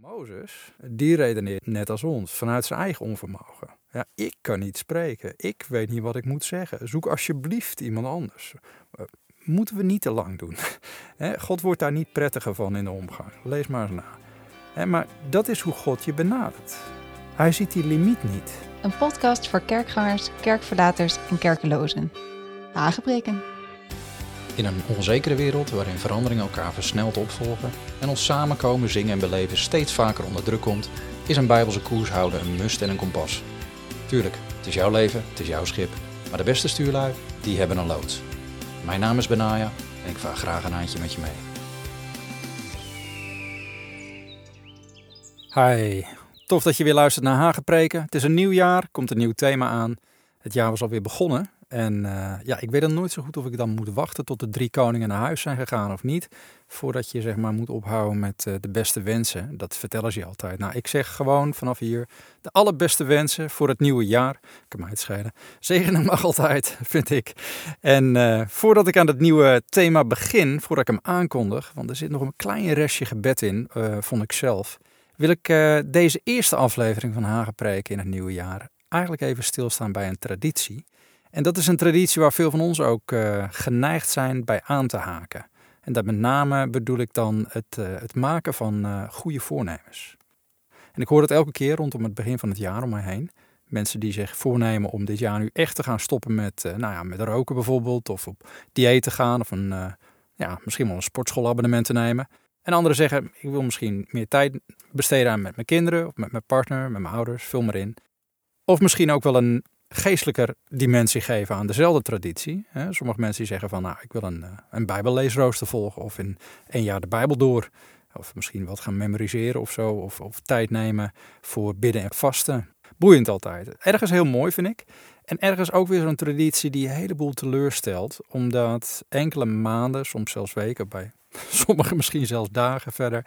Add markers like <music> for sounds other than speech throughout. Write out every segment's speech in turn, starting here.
Mozes, die redeneert net als ons, vanuit zijn eigen onvermogen. Ja, ik kan niet spreken. Ik weet niet wat ik moet zeggen. Zoek alsjeblieft iemand anders. Uh, moeten we niet te lang doen. <laughs> God wordt daar niet prettiger van in de omgang. Lees maar eens na. Maar dat is hoe God je benadert. Hij ziet die limiet niet. Een podcast voor kerkgangers, kerkverlaters en kerkelozen. Aangebreken. In een onzekere wereld waarin veranderingen elkaar versneld opvolgen en ons samenkomen, zingen en beleven steeds vaker onder druk komt, is een bijbelse koers houden een must en een kompas. Tuurlijk, het is jouw leven, het is jouw schip, maar de beste stuurlui, die hebben een loods. Mijn naam is Benaya en ik vaar graag een handje met je mee. Hi, tof dat je weer luistert naar Hagepreken. Het is een nieuw jaar, komt een nieuw thema aan. Het jaar was alweer begonnen en uh, ja, ik weet dan nooit zo goed of ik dan moet wachten tot de drie koningen naar huis zijn gegaan of niet. Voordat je zeg maar moet ophouden met uh, de beste wensen. Dat vertellen ze je altijd. Nou, ik zeg gewoon vanaf hier de allerbeste wensen voor het nieuwe jaar. Ik kan mij het schelen. Zegenen mag altijd, <laughs> vind ik. En uh, voordat ik aan het nieuwe thema begin, voordat ik hem aankondig, want er zit nog een klein restje gebed in, vond ik zelf. Wil ik deze eerste aflevering van Hagenpreken in het nieuwe jaar eigenlijk even stilstaan bij een traditie. En dat is een traditie waar veel van ons ook uh, geneigd zijn bij aan te haken. En dat met name bedoel ik dan het, uh, het maken van uh, goede voornemens. En ik hoor het elke keer rondom het begin van het jaar om mij heen. Mensen die zich voornemen om dit jaar nu echt te gaan stoppen met, nou ja, met roken bijvoorbeeld. Of op dieet te gaan. Of een, ja, misschien wel een sportschoolabonnement te nemen. En anderen zeggen, ik wil misschien meer tijd besteden aan met mijn kinderen. Of met mijn partner, met mijn ouders. Vul maar in. Of misschien ook wel een geestelijker dimensie geven aan dezelfde traditie. Sommige mensen zeggen van, nou, ik wil een, eh, een bijbelleesrooster volgen of in één jaar de Bijbel door. Of misschien wat gaan memoriseren of zo. Of, of tijd nemen voor bidden en vasten. Boeiend altijd. Ergens heel mooi vind ik. En ergens ook weer zo'n traditie die een heleboel teleurstelt. Omdat enkele maanden, soms zelfs weken, bij <laughs> sommigen misschien zelfs dagen verder,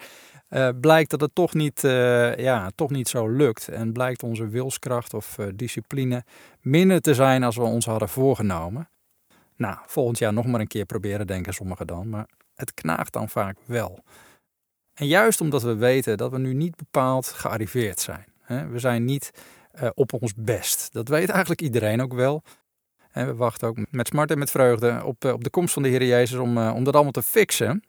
uh, blijkt dat het toch niet, uh, ja, toch niet zo lukt. En blijkt onze wilskracht of uh, discipline minder te zijn als we ons hadden voorgenomen. Nou, volgend jaar nog maar een keer proberen, denken sommigen dan. Maar het knaagt dan vaak wel. En juist omdat we weten dat we nu niet bepaald gearriveerd zijn. Hè? We zijn niet op ons best. Dat weet eigenlijk iedereen ook wel. En we wachten ook met smart en met vreugde op, op de komst van de Heer Jezus om, om dat allemaal te fixen.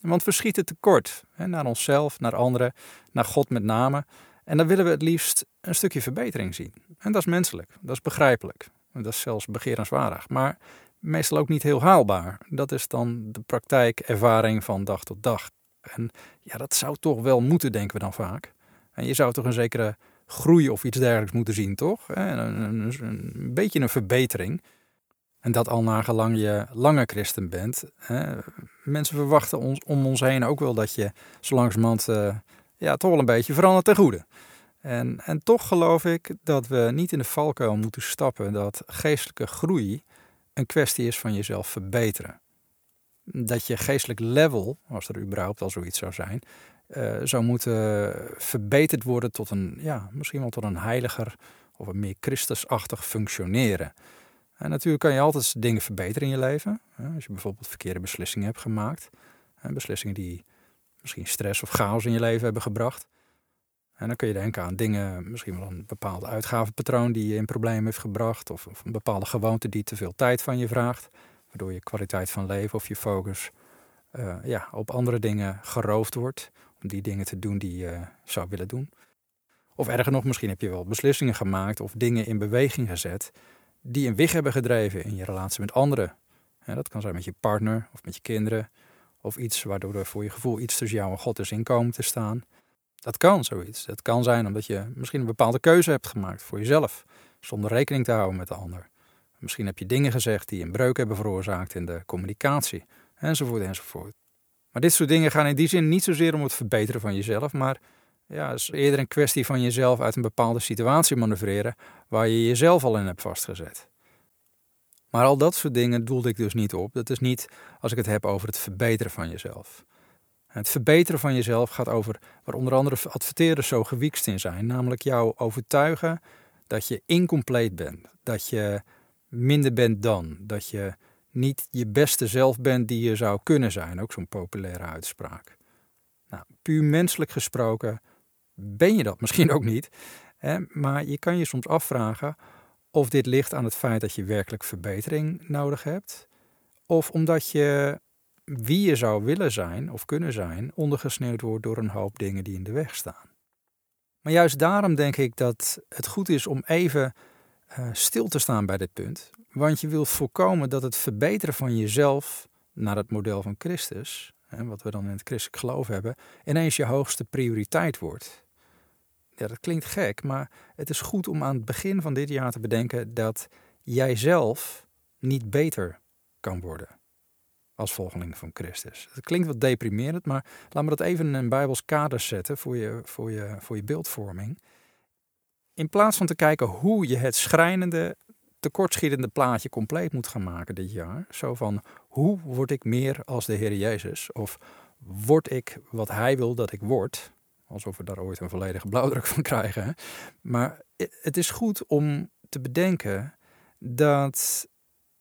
Want we schieten tekort hè, naar onszelf, naar anderen, naar God met name. En dan willen we het liefst een stukje verbetering zien. En dat is menselijk, dat is begrijpelijk. Dat is zelfs begerenswaardig, maar meestal ook niet heel haalbaar. Dat is dan de praktijkervaring van dag tot dag. En ja, dat zou toch wel moeten, denken we dan vaak. En je zou toch een zekere groei of iets dergelijks moeten zien, toch? Een, een, een beetje een verbetering. En dat al nagelang je langer christen bent. Hè. Mensen verwachten ons, om ons heen ook wel dat je zo langzamerhand uh, ja, toch wel een beetje verandert ten goede. En, en toch geloof ik dat we niet in de valkuil moeten stappen dat geestelijke groei een kwestie is van jezelf verbeteren. Dat je geestelijk level, als er überhaupt al zoiets zou zijn, uh, zou moeten verbeterd worden tot een, ja, misschien wel tot een heiliger of een meer Christusachtig functioneren. En natuurlijk kan je altijd dingen verbeteren in je leven. Als je bijvoorbeeld verkeerde beslissingen hebt gemaakt. Beslissingen die misschien stress of chaos in je leven hebben gebracht. En dan kun je denken aan dingen, misschien wel een bepaald uitgavenpatroon die je in problemen heeft gebracht. Of, een bepaalde gewoonte die te veel tijd van je vraagt. Waardoor je kwaliteit van leven of je focus uh, ja, op andere dingen geroofd wordt. Om die dingen te doen die je zou willen doen. Of erger nog, misschien heb je wel beslissingen gemaakt of dingen in beweging gezet die een wig hebben gedreven in je relatie met anderen. dat kan zijn met je partner of met je kinderen. Of iets waardoor er voor je gevoel iets tussen jou en God is inkomen te staan. Dat kan zoiets. Dat kan zijn omdat je misschien een bepaalde keuze hebt gemaakt voor jezelf. Zonder rekening te houden met de ander. Misschien heb je dingen gezegd die een breuk hebben veroorzaakt in de communicatie. Enzovoort enzovoort. Maar dit soort dingen gaan in die zin niet zozeer om het verbeteren van jezelf, maar ja, het is eerder een kwestie van jezelf uit een bepaalde situatie manoeuvreren waar je jezelf al in hebt vastgezet. Maar al dat soort dingen doelde ik dus niet op. Dat is niet als ik het heb over het verbeteren van jezelf. Het verbeteren van jezelf gaat over waar onder andere adverteerders zo gewiekst in zijn, namelijk jou overtuigen dat je incompleet bent, dat je minder bent dan, dat je niet je beste zelf bent die je zou kunnen zijn, ook zo'n populaire uitspraak. Nou, puur menselijk gesproken ben je dat misschien ook niet. Hè? Maar je kan je soms afvragen of dit ligt aan het feit dat je werkelijk verbetering nodig hebt. Of omdat je wie je zou willen zijn of kunnen zijn, ondergesneeuwd wordt door een hoop dingen die in de weg staan. Maar juist daarom denk ik dat het goed is om even uh, stil te staan bij dit punt. Want je wilt voorkomen dat het verbeteren van jezelf naar het model van Christus, hè, wat we dan in het christelijk geloof hebben, ineens je hoogste prioriteit wordt. Ja, dat klinkt gek, maar het is goed om aan het begin van dit jaar te bedenken dat jij zelf niet beter kan worden als volgeling van Christus. Het klinkt wat deprimerend, maar laat me dat even in een Bijbels kader zetten voor je, voor je, voor je beeldvorming. In plaats van te kijken hoe je het schrijnende, tekortschietende plaatje compleet moet gaan maken dit jaar. Zo van, hoe word ik meer als de Heer Jezus? Of word ik wat Hij wil dat ik word? Alsof we daar ooit een volledige blauwdruk van krijgen. Maar het is goed om te bedenken dat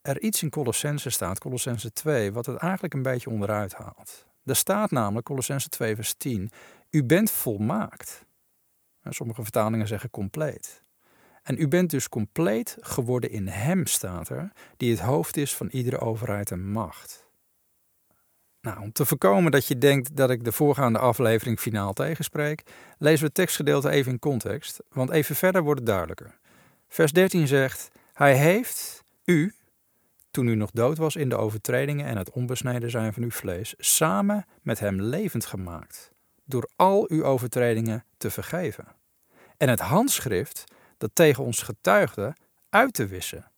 er iets in Colossense staat, Colossense 2, wat het eigenlijk een beetje onderuit haalt. Er staat namelijk, Colossense 2 vers 10, u bent volmaakt. Sommige vertalingen zeggen compleet. En u bent dus compleet geworden in Hem, staat er, die het hoofd is van iedere overheid en macht. Nou, om te voorkomen dat je denkt dat ik de voorgaande aflevering finaal tegenspreek, lezen we het tekstgedeelte even in context, want even verder wordt het duidelijker. Vers 13 zegt: Hij heeft u, toen u nog dood was in de overtredingen en het onbesneden zijn van uw vlees, samen met hem levend gemaakt, door al uw overtredingen te vergeven. En het handschrift dat tegen ons getuigde uit te wissen.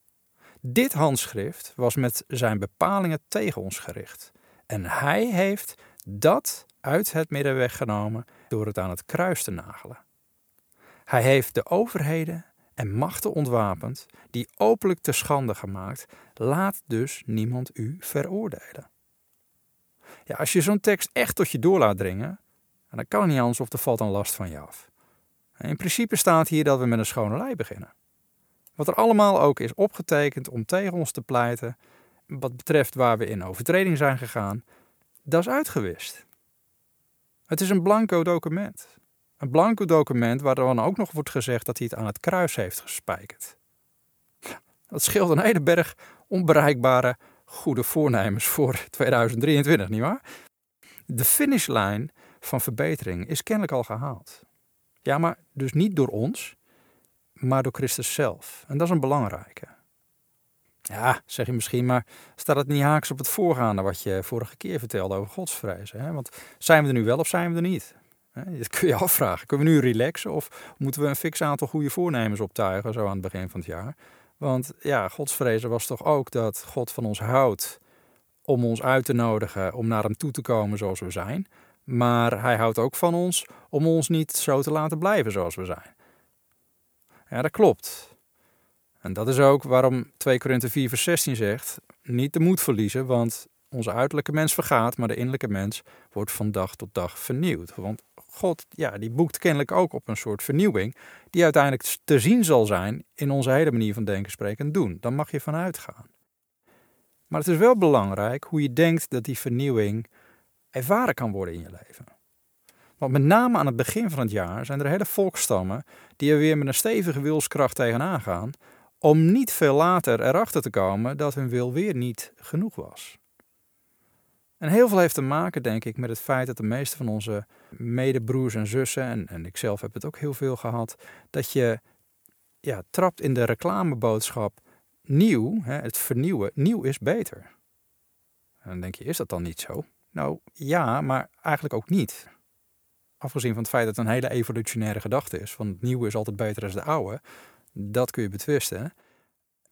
Dit handschrift was met zijn bepalingen tegen ons gericht. En hij heeft dat uit het midden weggenomen door het aan het kruis te nagelen. Hij heeft de overheden en machten ontwapend, die openlijk te schande gemaakt, laat dus niemand u veroordelen. Ja, als je zo'n tekst echt tot je door laat dringen, dan kan het niet anders of er valt een last van je af. In principe staat hier dat we met een schone lei beginnen. Wat er allemaal ook is opgetekend om tegen ons te pleiten, wat betreft waar we in overtreding zijn gegaan, dat is uitgewist. Het is een blanco document. Een blanco document waar dan ook nog wordt gezegd dat hij het aan het kruis heeft gespijkerd. Dat scheelt een hele berg onbereikbare goede voornemens voor 2023, nietwaar? De finishlijn van verbetering is kennelijk al gehaald. Ja, maar dus niet door ons, maar door Christus zelf. En dat is een belangrijke. Ja, zeg je misschien, maar staat het niet haaks op het voorgaande wat je vorige keer vertelde over godsvrezen? Want zijn we er nu wel of zijn we er niet? Dat kun je <laughs> afvragen. Kunnen we nu relaxen of moeten we een fix aantal goede voornemens optuigen zo aan het begin van het jaar? Want ja, godsvrezen was toch ook dat God van ons houdt om ons uit te nodigen om naar hem toe te komen zoals we zijn. Maar hij houdt ook van ons om ons niet zo te laten blijven zoals we zijn. Ja, dat klopt. En dat is ook waarom 2 Korinthe 4 vers 16 zegt, niet de moed verliezen, want onze uiterlijke mens vergaat, maar de innerlijke mens wordt van dag tot dag vernieuwd. Want God, ja, die boekt kennelijk ook op een soort vernieuwing, die uiteindelijk te zien zal zijn in onze hele manier van denken, spreken en doen. Dan mag je vanuit gaan. Maar het is wel belangrijk hoe je denkt dat die vernieuwing ervaren kan worden in je leven. Want met name aan het begin van het jaar zijn er hele volkstammen die er weer met een stevige wilskracht tegenaan gaan, om niet veel later erachter te komen dat hun wil weer niet genoeg was. En heel veel heeft te maken, denk ik, met het feit dat de meeste van onze medebroers en zussen, en, en ik zelf heb het ook heel veel gehad, dat je ja, trapt in de reclameboodschap nieuw, hè, het vernieuwen, nieuw is beter. En dan denk je, is dat dan niet zo? Nou ja, maar eigenlijk ook niet. Afgezien van het feit dat het een hele evolutionaire gedachte is, van het nieuwe is altijd beter dan de oude, dat kun je betwisten.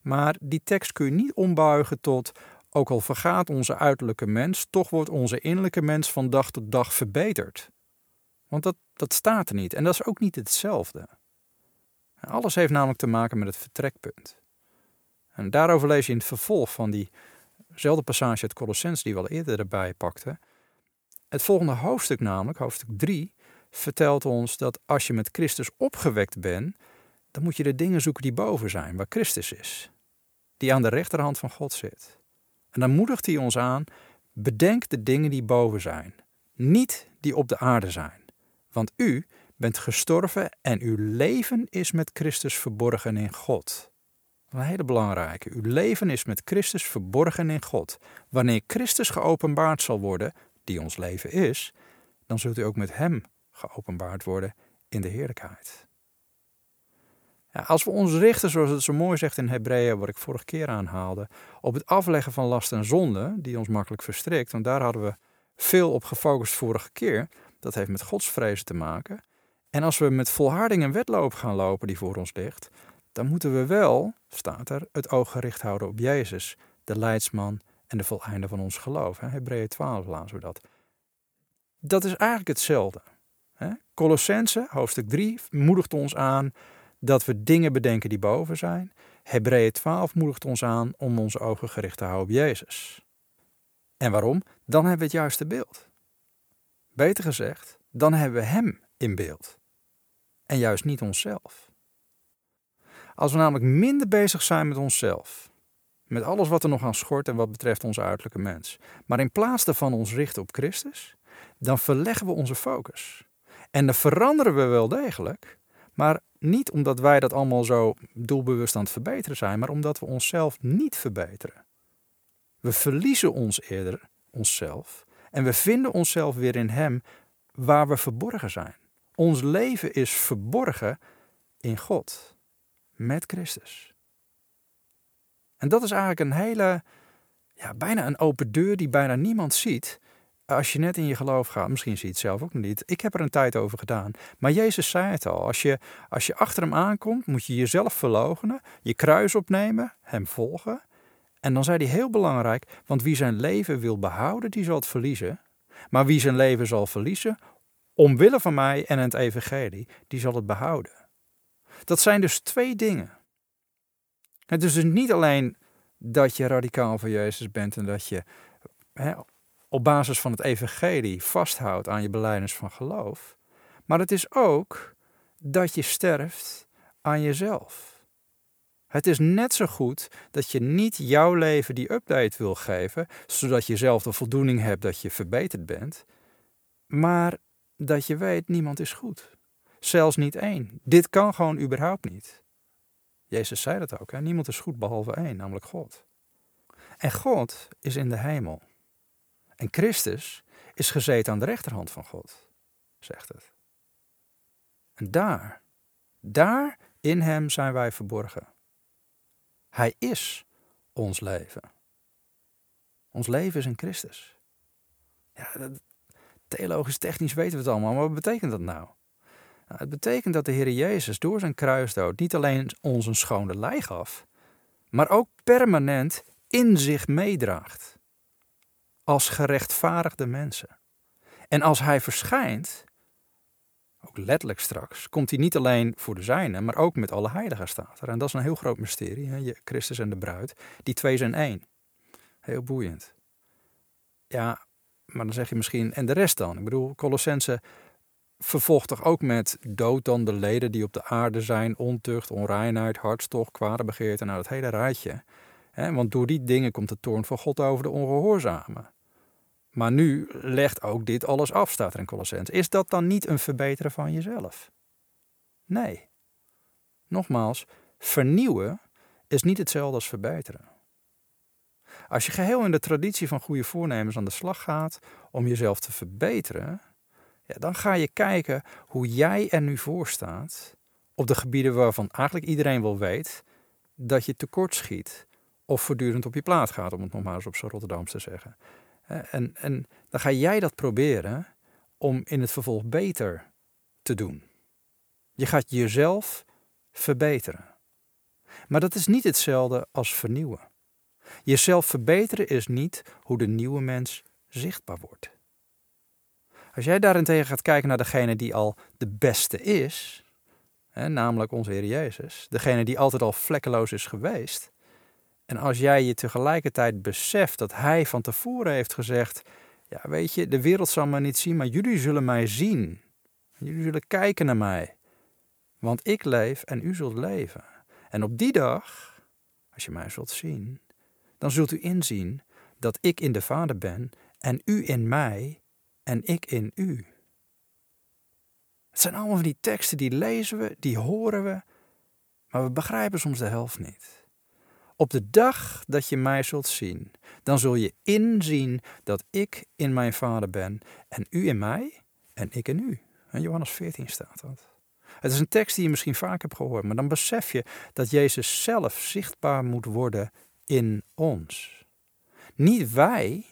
Maar die tekst kun je niet ombuigen tot ook al vergaat onze uiterlijke mens, toch wordt onze innerlijke mens van dag tot dag verbeterd. Want dat, dat staat er niet. En dat is ook niet hetzelfde. Alles heeft namelijk te maken met het vertrekpunt. En daarover lees je in het vervolg van diezelfde passage uit Colossens die we al eerder erbij pakten. Het volgende hoofdstuk namelijk, hoofdstuk 3, vertelt ons dat als je met Christus opgewekt bent, dan moet je de dingen zoeken die boven zijn, waar Christus is. Die aan de rechterhand van God zit. En dan moedigt hij ons aan: bedenk de dingen die boven zijn, niet die op de aarde zijn. Want u bent gestorven en uw leven is met Christus verborgen in God. Een hele belangrijke. Uw leven is met Christus verborgen in God. Wanneer Christus geopenbaard zal worden, die ons leven is, dan zult u ook met Hem geopenbaard worden in de heerlijkheid. Ja, als we ons richten, zoals het zo mooi zegt in Hebreeën, wat ik vorige keer aanhaalde, op het afleggen van last en zonde, die ons makkelijk verstrikt, want daar hadden we veel op gefocust vorige keer, dat heeft met godsvrezen te maken. En als we met volharding een wedloop gaan lopen die voor ons ligt, dan moeten we wel, staat er, het oog gericht houden op Jezus, de leidsman en de voleinde van ons geloof. Hebreeën 12 lazen we dat. Dat is eigenlijk hetzelfde. Colossense, hoofdstuk 3, moedigt ons aan dat we dingen bedenken die boven zijn. Hebreeën 12 moedigt ons aan om onze ogen gericht te houden op Jezus. En waarom? Dan hebben we het juiste beeld. Beter gezegd, dan hebben we Hem in beeld. En juist niet onszelf. Als we namelijk minder bezig zijn met onszelf, met alles wat er nog aan schort en wat betreft onze uiterlijke mens, maar in plaats daarvan ons richten op Christus, dan verleggen we onze focus. En dan veranderen we wel degelijk, maar niet omdat wij dat allemaal zo doelbewust aan het verbeteren zijn, maar omdat we onszelf niet verbeteren. We verliezen ons eerder onszelf en we vinden onszelf weer in Hem waar we verborgen zijn. Ons leven is verborgen in God, met Christus. En dat is eigenlijk een hele, ja, bijna een open deur die bijna niemand ziet, als je net in je geloof gaat, misschien zie je het zelf ook niet. Ik heb er een tijd over gedaan. Maar Jezus zei het al. Als je, als je achter hem aankomt, moet je jezelf verloochenen, je kruis opnemen, hem volgen. En dan zei hij heel belangrijk, want wie zijn leven wil behouden, die zal het verliezen. Maar wie zijn leven zal verliezen, omwille van mij en het evangelie, die zal het behouden. Dat zijn dus twee dingen. Het is dus niet alleen dat je radicaal voor Jezus bent en dat je op basis van het evangelie vasthoudt aan je beleidens van geloof. Maar het is ook dat je sterft aan jezelf. Het is net zo goed dat je niet jouw leven die update wil geven, zodat je zelf de voldoening hebt dat je verbeterd bent, maar dat je weet niemand is goed. Zelfs niet één. Dit kan gewoon überhaupt niet. Jezus zei dat ook, hè? niemand is goed behalve één, namelijk God. En God is in de hemel. En Christus is gezeten aan de rechterhand van God, zegt het. En daar, daar in Hem zijn wij verborgen. Hij is ons leven. Ons leven is in Christus. Ja, dat, theologisch technisch weten we het allemaal, maar wat betekent dat nou? nou? Het betekent dat de Heer Jezus door zijn kruisdood niet alleen ons een schone lei gaf, maar ook permanent in zich meedraagt als gerechtvaardigde mensen. En als hij verschijnt, ook letterlijk straks, komt hij niet alleen voor de zijnen, maar ook met alle heiligen staat er. En dat is een heel groot mysterie, hè? Christus en de bruid. Die twee zijn één. Heel boeiend. Ja, maar dan zeg je misschien, en de rest dan? Ik bedoel, Colossense vervolgt toch ook met dood dan de leden die op de aarde zijn, ontucht, onreinheid, hartstocht, kwade begeerte, nou dat hele rijtje. Want door die dingen komt de toorn van God over de ongehoorzamen. Maar nu legt ook dit alles af, staat er in Colossens. Is dat dan niet een verbeteren van jezelf? Nee. Nogmaals, vernieuwen is niet hetzelfde als verbeteren. Als je geheel in de traditie van goede voornemens aan de slag gaat om jezelf te verbeteren, ja, dan ga je kijken hoe jij er nu voor staat op de gebieden waarvan eigenlijk iedereen wel weet dat je tekort schiet of voortdurend op je plaat gaat, om het nog maar eens op zo'n Rotterdams te zeggen. En, en dan ga jij dat proberen om in het vervolg beter te doen. Je gaat jezelf verbeteren. Maar dat is niet hetzelfde als vernieuwen. Jezelf verbeteren is niet hoe de nieuwe mens zichtbaar wordt. Als jij daarentegen gaat kijken naar degene die al de beste is, hè, namelijk onze Heer Jezus, degene die altijd al vlekkeloos is geweest, en als jij je tegelijkertijd beseft dat hij van tevoren heeft gezegd: Ja, weet je, de wereld zal mij niet zien, maar jullie zullen mij zien. Jullie zullen kijken naar mij. Want ik leef en u zult leven. En op die dag, als je mij zult zien, dan zult u inzien dat ik in de Vader ben en u in mij en ik in u. Het zijn allemaal van die teksten die lezen we, die horen we, maar we begrijpen soms de helft niet. Op de dag dat je mij zult zien, dan zul je inzien dat ik in mijn Vader ben en u in mij en ik in u. In Johannes 14 staat dat. Het is een tekst die je misschien vaak hebt gehoord, maar dan besef je dat Jezus zelf zichtbaar moet worden in ons. Niet wij,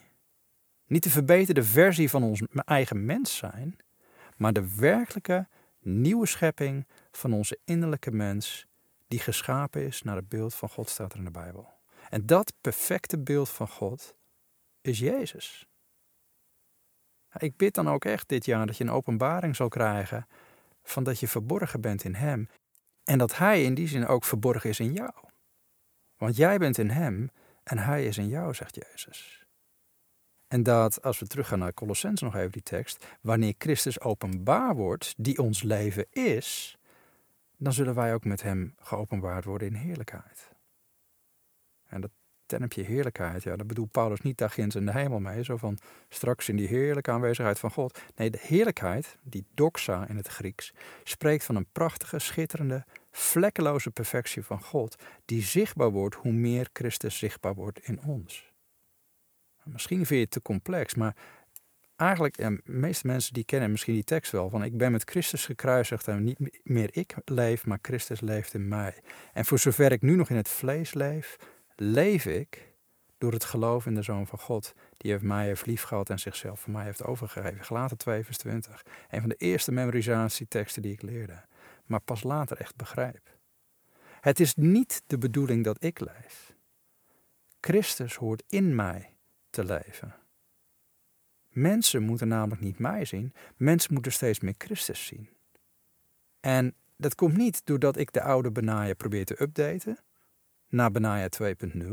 niet de verbeterde versie van ons eigen mens zijn, maar de werkelijke nieuwe schepping van onze innerlijke mens, die geschapen is naar het beeld van God, staat er in de Bijbel. En dat perfecte beeld van God is Jezus. Ik bid dan ook echt dit jaar dat je een openbaring zal krijgen van dat je verborgen bent in Hem en dat Hij in die zin ook verborgen is in jou. Want jij bent in Hem en Hij is in jou, zegt Jezus. En dat, als we teruggaan naar Colossens nog even die tekst, wanneer Christus openbaar wordt, die ons leven is, dan zullen wij ook met Hem geopenbaard worden in heerlijkheid. En dat termpje heerlijkheid, ja, dat bedoelt Paulus niet daar ginds in de hemel mee, zo van straks in die heerlijke aanwezigheid van God. Nee, de heerlijkheid, die doxa in het Grieks, spreekt van een prachtige, schitterende, vlekkeloze perfectie van God, die zichtbaar wordt hoe meer Christus zichtbaar wordt in ons. Misschien vind je het te complex, maar eigenlijk, de meeste mensen die kennen misschien die tekst wel, van ik ben met Christus gekruisigd en niet meer ik leef, maar Christus leeft in mij. En voor zover ik nu nog in het vlees leef, leef ik door het geloof in de Zoon van God, die heeft mij heeft liefgehad en zichzelf voor mij heeft overgegeven. Gelaten 2 vers 20. Een van de eerste memorisatieteksten die ik leerde, maar pas later echt begrijp. Het is niet de bedoeling dat ik leef. Christus hoort in mij te leven. Mensen moeten namelijk niet mij zien, mensen moeten steeds meer Christus zien. En dat komt niet doordat ik de oude Benaja probeer te updaten naar Benaja 2.0.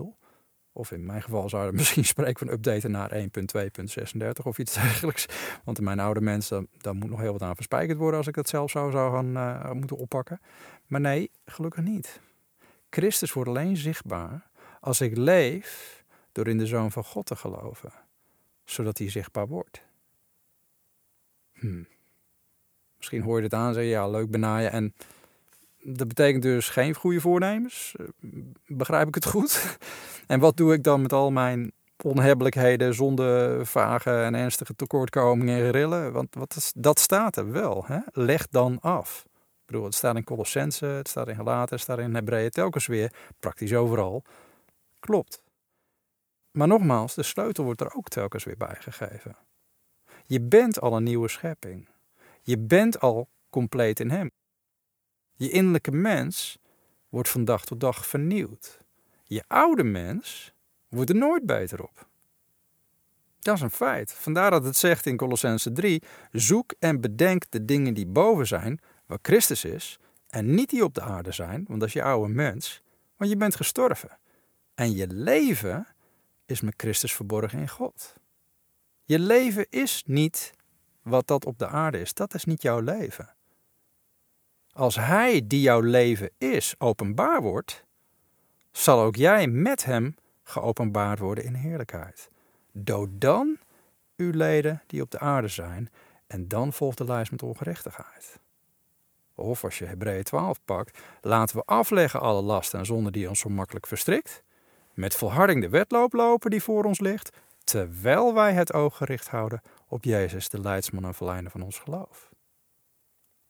Of in mijn geval zou je <laughs> misschien spreken van updaten naar 1.2.36 of iets dergelijks. Want in mijn oude mensen, daar moet nog heel wat aan verspijkerd worden als ik dat zelf zou, zou gaan uh, moeten oppakken. Maar nee, gelukkig niet. Christus wordt alleen zichtbaar als ik leef door in de Zoon van God te geloven, zodat hij zichtbaar wordt. Hmm. Misschien hoor je het aan zeg je, ja, leuk benaaien. En dat betekent dus geen goede voornemens. Eh, begrijp ik het goed? <laughs> En wat doe ik dan met al mijn onhebbelijkheden, zonde, vage en ernstige tekortkomingen en rillen? Want wat is, dat staat er wel. Hè? Leg dan af. Ik bedoel, het staat in Colossense, het staat in Galaten, het staat in Hebreeën, telkens weer, praktisch overal. Klopt. Maar nogmaals, de sleutel wordt er ook telkens weer bijgegeven. Je bent al een nieuwe schepping. Je bent al compleet in Hem. Je innerlijke mens wordt van dag tot dag vernieuwd. Je oude mens wordt er nooit beter op. Dat is een feit. Vandaar dat het zegt in Colossense 3: zoek en bedenk de dingen die boven zijn, waar Christus is, en niet die op de aarde zijn, want dat is je oude mens, want je bent gestorven. En je leven is met Christus verborgen in God. Je leven is niet wat dat op de aarde is. Dat is niet jouw leven. Als Hij die jouw leven is openbaar wordt, zal ook jij met Hem geopenbaard worden in heerlijkheid. Dood dan uw leden die op de aarde zijn, en dan volgt de lijst met ongerechtigheid. Of als je Hebreeën 12 pakt, laten we afleggen alle lasten en zonden die ons zo makkelijk verstrikt, met volharding de wedloop lopen die voor ons ligt, terwijl wij het oog gericht houden op Jezus, de leidsman en van ons geloof.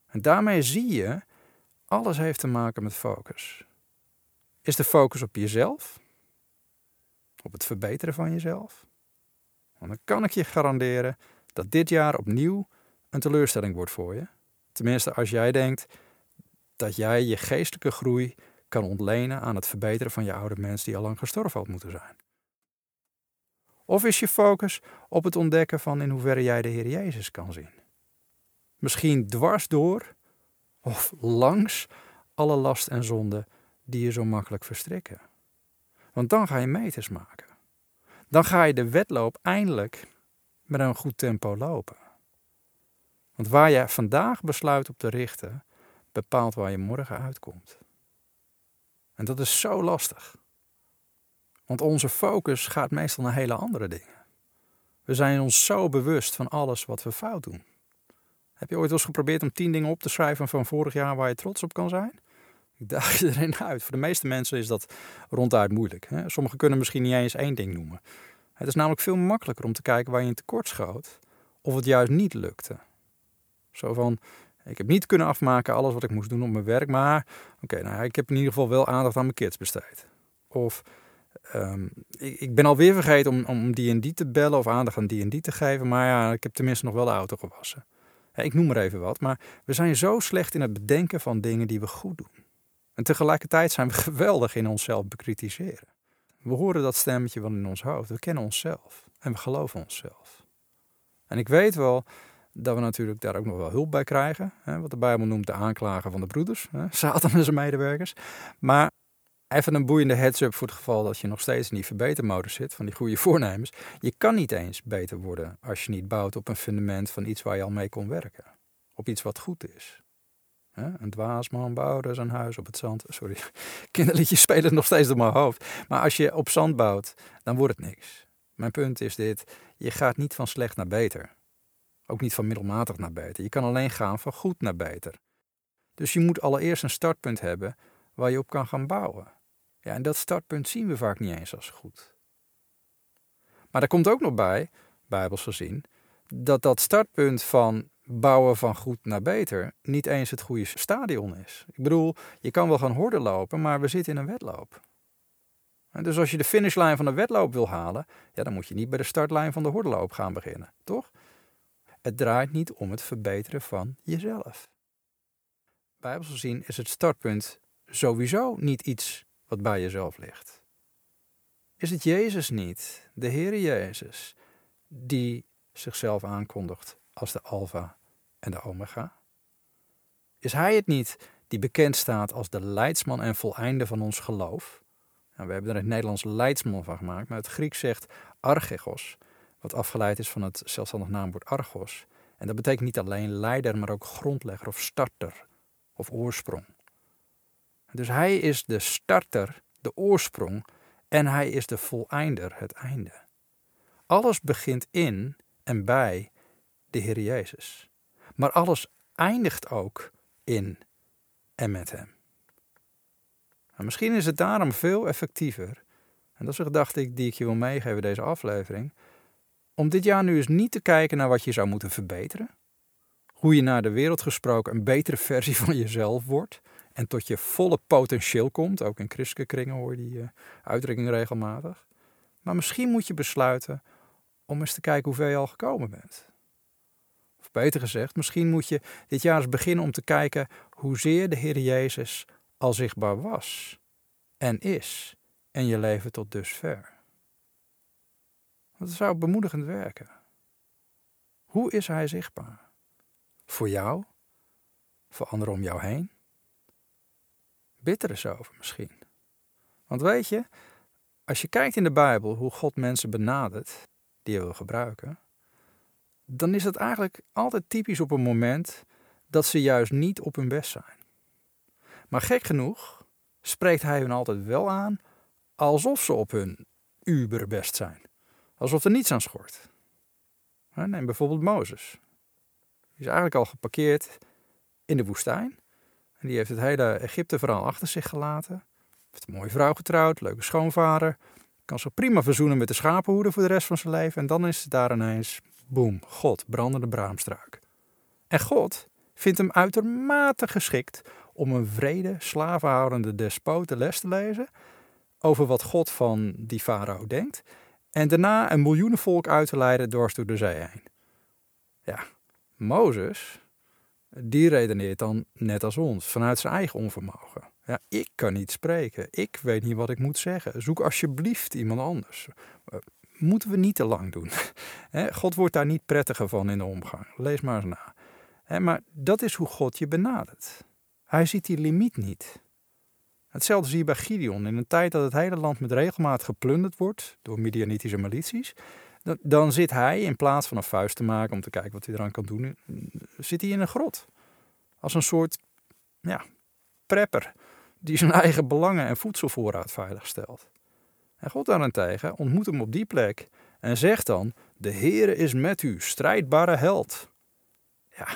En daarmee zie je, alles heeft te maken met focus. Is de focus op jezelf? Op het verbeteren van jezelf? Want dan kan ik je garanderen dat dit jaar opnieuw een teleurstelling wordt voor je. Tenminste, als jij denkt dat jij je geestelijke groei kan ontlenen aan het verbeteren van je oude mens die al lang gestorven had moeten zijn? Of is je focus op het ontdekken van in hoeverre jij de Heer Jezus kan zien? Misschien dwars door of langs alle last en zonde die je zo makkelijk verstrikken. Want dan ga je meters maken. Dan ga je de wedloop eindelijk met een goed tempo lopen. Want waar je vandaag besluit op te richten, bepaalt waar je morgen uitkomt. En dat is zo lastig. Want onze focus gaat meestal naar hele andere dingen. We zijn ons zo bewust van alles wat we fout doen. Heb je ooit eens geprobeerd om tien dingen op te schrijven van vorig jaar waar je trots op kan zijn? Ik daag <laughs> erin uit. Voor de meeste mensen is dat ronduit moeilijk. Sommigen kunnen misschien niet eens één ding noemen. Het is namelijk veel makkelijker om te kijken waar je in tekort schoot of het juist niet lukte. Zo van, ik heb niet kunnen afmaken alles wat ik moest doen op mijn werk, maar oké, nou, ik heb in ieder geval wel aandacht aan mijn kids besteed. Of um, ik, ik, ben alweer vergeten om, om die en die te bellen of aandacht aan die en die te geven, maar ja, ik heb tenminste nog wel de auto gewassen. Ik noem maar even wat, maar we zijn zo slecht in het bedenken van dingen die we goed doen. En tegelijkertijd zijn we <laughs> geweldig in onszelf bekritiseren. We horen dat stemmetje wel in ons hoofd. We kennen onszelf en we geloven onszelf. En ik weet wel dat we natuurlijk daar ook nog wel hulp bij krijgen. Hè, wat de Bijbel noemt de aanklager van de broeders. Hè, <laughs> Satan en zijn medewerkers. Maar even een boeiende heads-up voor het geval dat je nog steeds in die verbetermodus zit. Van die goede voornemens. Je kan niet eens beter worden als je niet bouwt op een fundament van iets waar je al mee kon werken. Op iets wat goed is. Een dwaasman bouwde zijn huis op het zand. Sorry, <laughs> kinderliedjes spelen nog steeds door mijn hoofd. Maar als je op zand bouwt, dan wordt het niks. Mijn punt is dit: je gaat niet van slecht naar beter. Ook niet van middelmatig naar beter. Je kan alleen gaan van goed naar beter. Dus je moet allereerst een startpunt hebben waar je op kan gaan bouwen. Ja, en dat startpunt zien we vaak niet eens als goed. Maar daar komt ook nog bij, bijbels gezien, dat dat startpunt van bouwen van goed naar beter niet eens het goede stadion is. Ik bedoel, je kan wel gaan horden lopen, maar we zitten in een wedloop. dus als je de finishlijn van de wedloop wil halen, ja, dan moet je niet bij de startlijn van de hordenloop gaan beginnen, toch? Het draait niet om het verbeteren van jezelf. Bijbels gezien is het startpunt sowieso niet iets wat bij jezelf ligt. Is het Jezus niet, de Heer Jezus, die zichzelf aankondigt als de Alpha en de Omega? Is Hij het niet die bekend staat als de leidsman en voleinde van ons geloof? Nou, we hebben er het Nederlands leidsman van gemaakt, maar het Grieks zegt archegos, wat afgeleid is van het zelfstandig naamwoord argos. En dat betekent niet alleen leider, maar ook grondlegger of starter of oorsprong. Dus hij is de starter, de oorsprong, en hij is de voleinder, het einde. Alles begint in en bij de Heer Jezus. Maar alles eindigt ook in en met Hem. En misschien is het daarom veel effectiever, en dat is een gedachte die ik je wil meegeven deze aflevering, om dit jaar nu eens niet te kijken naar wat je zou moeten verbeteren, hoe je naar de wereld gesproken een betere versie van jezelf wordt en tot je volle potentieel komt. Ook in christelijke kringen hoor je die uh, uitdrukking regelmatig. Maar misschien moet je besluiten om eens te kijken hoe ver je al gekomen bent. Of beter gezegd, misschien moet je dit jaar eens beginnen om te kijken hoezeer de Heer Jezus al zichtbaar was en is en je leven tot dusver. Dat zou bemoedigend werken. Hoe is Hij zichtbaar? Voor jou? Voor anderen om jou heen? Bitter is over misschien. Want weet je, als je kijkt in de Bijbel hoe God mensen benadert die je wil gebruiken, dan is het eigenlijk altijd typisch op een moment dat ze juist niet op hun best zijn. Maar gek genoeg spreekt hij hun altijd wel aan alsof ze op hun uberbest zijn. Alsof er niets aan schort. Neem bijvoorbeeld Mozes. Die is eigenlijk al geparkeerd in de woestijn. En die heeft het hele Egypte verhaal achter zich gelaten. Heeft een mooie vrouw getrouwd, leuke schoonvader. Kan zich prima verzoenen met de schapenhoeden voor de rest van zijn leven. En dan is het daar ineens, boem, God, brandende braamstruik. En God vindt hem uitermate geschikt om een vrede, slavenhoudende despoot de les te lezen over wat God van die farao denkt en daarna een miljoenenvolk uit te leiden dwars door de zee heen. Ja, Mozes, die redeneert dan net als ons, vanuit zijn eigen onvermogen. Ja, ik kan niet spreken. Ik weet niet wat ik moet zeggen. Zoek alsjeblieft iemand anders. Uh, moeten we niet te lang doen. <laughs> God wordt daar niet prettiger van in de omgang. Lees maar eens na. maar dat is hoe God je benadert. Hij ziet die limiet niet. Hetzelfde zie je bij Gideon. In een tijd dat het hele land met regelmaat geplunderd wordt door Midianitische milities, dan zit hij in plaats van een vuist te maken om te kijken wat hij eraan kan doen, zit hij in een grot. Als een soort ja, prepper die zijn <laughs> eigen belangen en voedselvoorraad veilig stelt. En God daarentegen ontmoet hem op die plek en zegt dan: De Heere is met u, strijdbare held. Ja,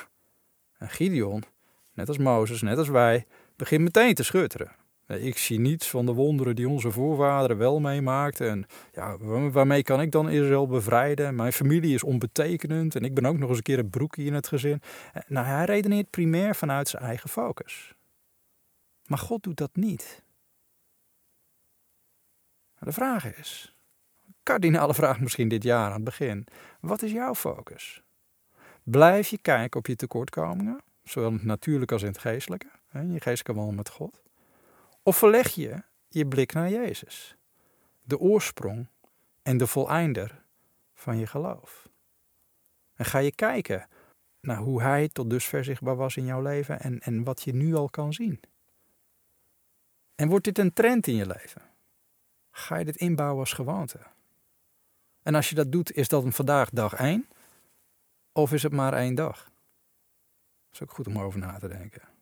En Gideon, net als Mozes, net als wij, begint meteen te schutteren. Ik zie niets van de wonderen die onze voorvaderen wel meemaakten. En ja, waarmee kan ik dan Israël bevrijden? Mijn familie is onbetekenend en ik ben ook nog eens een keer een broekje in het gezin. Nou, hij redeneert primair vanuit zijn eigen focus. Maar God doet dat niet. De vraag is, kardinale vraag misschien dit jaar aan het begin, wat is jouw focus? Blijf je kijken op je tekortkomingen, zowel in het natuurlijke als in het geestelijke, je geestelijke wandel met God? Of verleg je je blik naar Jezus, de oorsprong en de voleinder van je geloof? En ga je kijken naar hoe Hij tot dusver zichtbaar was in jouw leven en, en wat je nu al kan zien? En wordt dit een trend in je leven? Ga je dit inbouwen als gewoonte? En als je dat doet, is dat vandaag dag één? Of is het maar één dag? Dat is ook goed om over na te denken.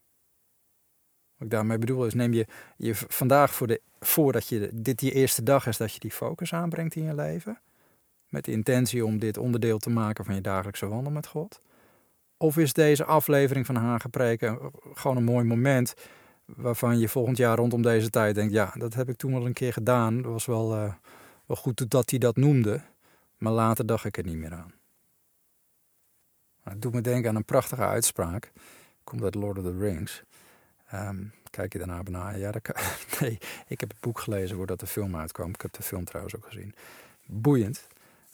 Ik daarmee bedoel is, neem je, je vandaag voor de, voordat je dit je eerste dag is, dat je die focus aanbrengt in je leven. Met de intentie om dit onderdeel te maken van je dagelijkse wandel met God. Of is deze aflevering van Hagepreken gewoon een mooi moment waarvan je volgend jaar rondom deze tijd denkt, ja, dat heb ik toen wel een keer gedaan. Dat was wel, uh, wel goed dat hij dat noemde, maar later dacht ik er niet meer aan. Het doet me denken aan een prachtige uitspraak. Komt uit Lord of the Rings. Um, kijk je daarna bijna? Ja, <laughs> nee, ik heb het boek gelezen voordat de film uitkwam. Ik heb de film trouwens ook gezien. Boeiend.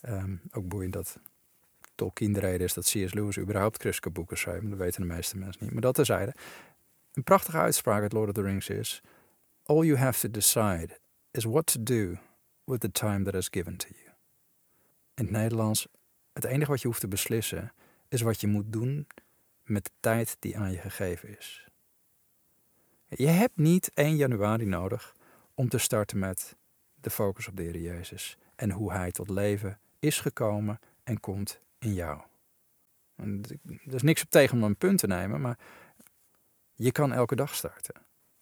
Um, ook boeiend dat Tolkien de reden is dat C.S. Lewis überhaupt christelijke boeken schreef. Dat weten de meeste mensen niet. Maar dat terzijde. Een prachtige uitspraak uit Lord of the Rings is: All you have to decide is what to do with the time that is given to you. In het Nederlands: Het enige wat je hoeft te beslissen is wat je moet doen met de tijd die aan je gegeven is. Je hebt niet 1 januari nodig om te starten met de focus op de Heer Jezus en hoe Hij tot leven is gekomen en komt in jou. er is niks op tegen om een punt te nemen, maar je kan elke dag starten.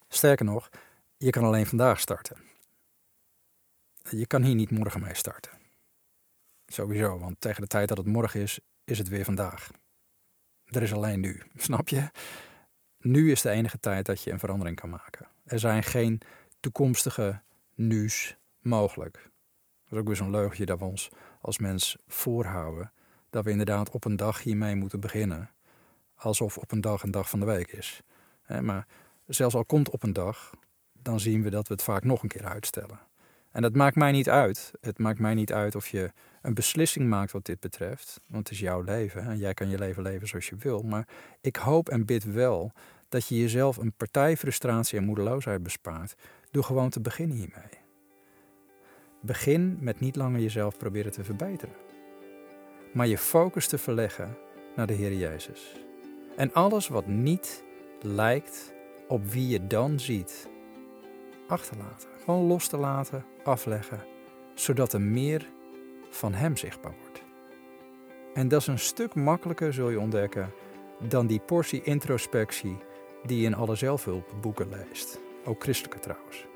Sterker nog, je kan alleen vandaag starten. Je kan hier niet morgen mee starten. Sowieso, want tegen de tijd dat het morgen is, is het weer vandaag. Er is alleen nu, <laughs> snap je? Nu is de enige tijd dat je een verandering kan maken. Er zijn geen toekomstige nu's mogelijk. Dat is ook weer zo'n leugentje dat we ons als mens voorhouden. Dat we inderdaad op een dag hiermee moeten beginnen. Alsof op een dag een dag van de week is. Maar zelfs al komt op een dag, dan zien we dat we het vaak nog een keer uitstellen. En dat maakt mij niet uit. Het maakt mij niet uit of je een beslissing maakt wat dit betreft. Want het is jouw leven en jij kan je leven leven zoals je wil. Maar ik hoop en bid wel dat je jezelf een partij frustratie en moedeloosheid bespaart door gewoon te beginnen hiermee. Begin met niet langer jezelf proberen te verbeteren, maar je focus te verleggen naar de Heer Jezus. En alles wat niet lijkt op wie je dan ziet, achterlaten. Gewoon los te laten, afleggen, zodat er meer van Hem zichtbaar wordt. En dat is een stuk makkelijker, zul je ontdekken, dan die portie introspectie die je in alle zelfhulpboeken leest. Ook christelijke trouwens.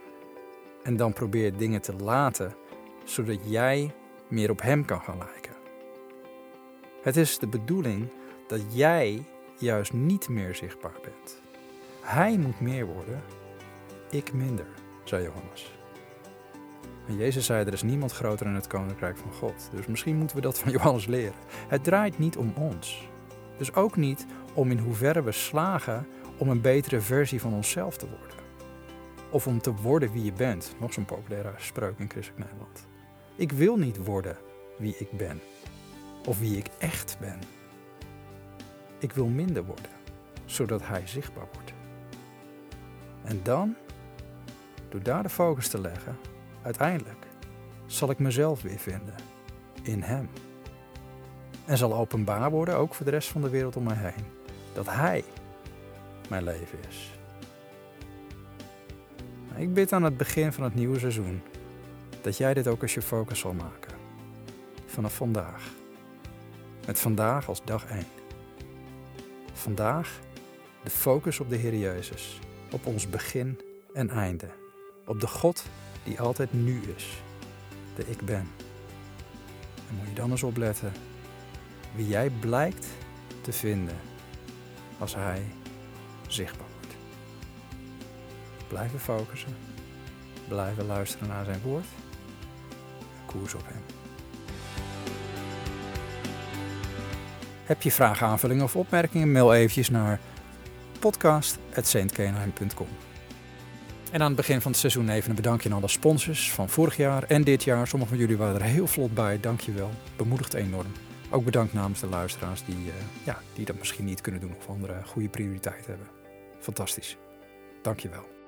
En dan probeer dingen te laten, zodat jij meer op Hem kan gaan lijken. Het is de bedoeling dat jij juist niet meer zichtbaar bent. Hij moet meer worden, ik minder, zei Johannes. En Jezus zei, er is niemand groter in het koninkrijk van God. Dus misschien moeten we dat van <laughs> Johannes leren. Het draait niet om ons. Dus ook niet om in hoeverre we slagen om een betere versie van onszelf te worden. Of om te worden wie je bent. Nog zo'n populaire spreuk in Christelijk Nederland. Ik wil niet worden wie ik ben. Of wie ik echt ben. Ik wil minder worden, zodat hij zichtbaar wordt. En dan, door daar de focus te leggen, uiteindelijk zal ik mezelf weer vinden in Hem. En zal openbaar worden, ook voor de rest van de wereld om mij heen, dat Hij mijn leven is. Ik bid aan het begin van het nieuwe seizoen dat jij dit ook als je focus zal maken. Vanaf vandaag. Met vandaag als dag 1. Vandaag de focus op de Heer Jezus, op ons begin en einde, op de God die altijd nu is, de ik ben. En moet je dan eens opletten wie jij blijkt te vinden als hij zichtbaar wordt. Blijven focussen, blijven luisteren naar zijn woord, koers op hem. Heb je vragen, aanvullingen of opmerkingen? Mail eventjes naar podcast.saintkenheim.com. En aan het begin van het seizoen even een bedankje aan alle sponsors van vorig jaar en dit jaar. Sommigen van jullie waren er heel vlot bij, dankjewel. Bemoedigt enorm. Ook bedankt namens de luisteraars die, uh, ja, die dat misschien niet kunnen doen of andere goede prioriteiten hebben. Fantastisch. Dankjewel.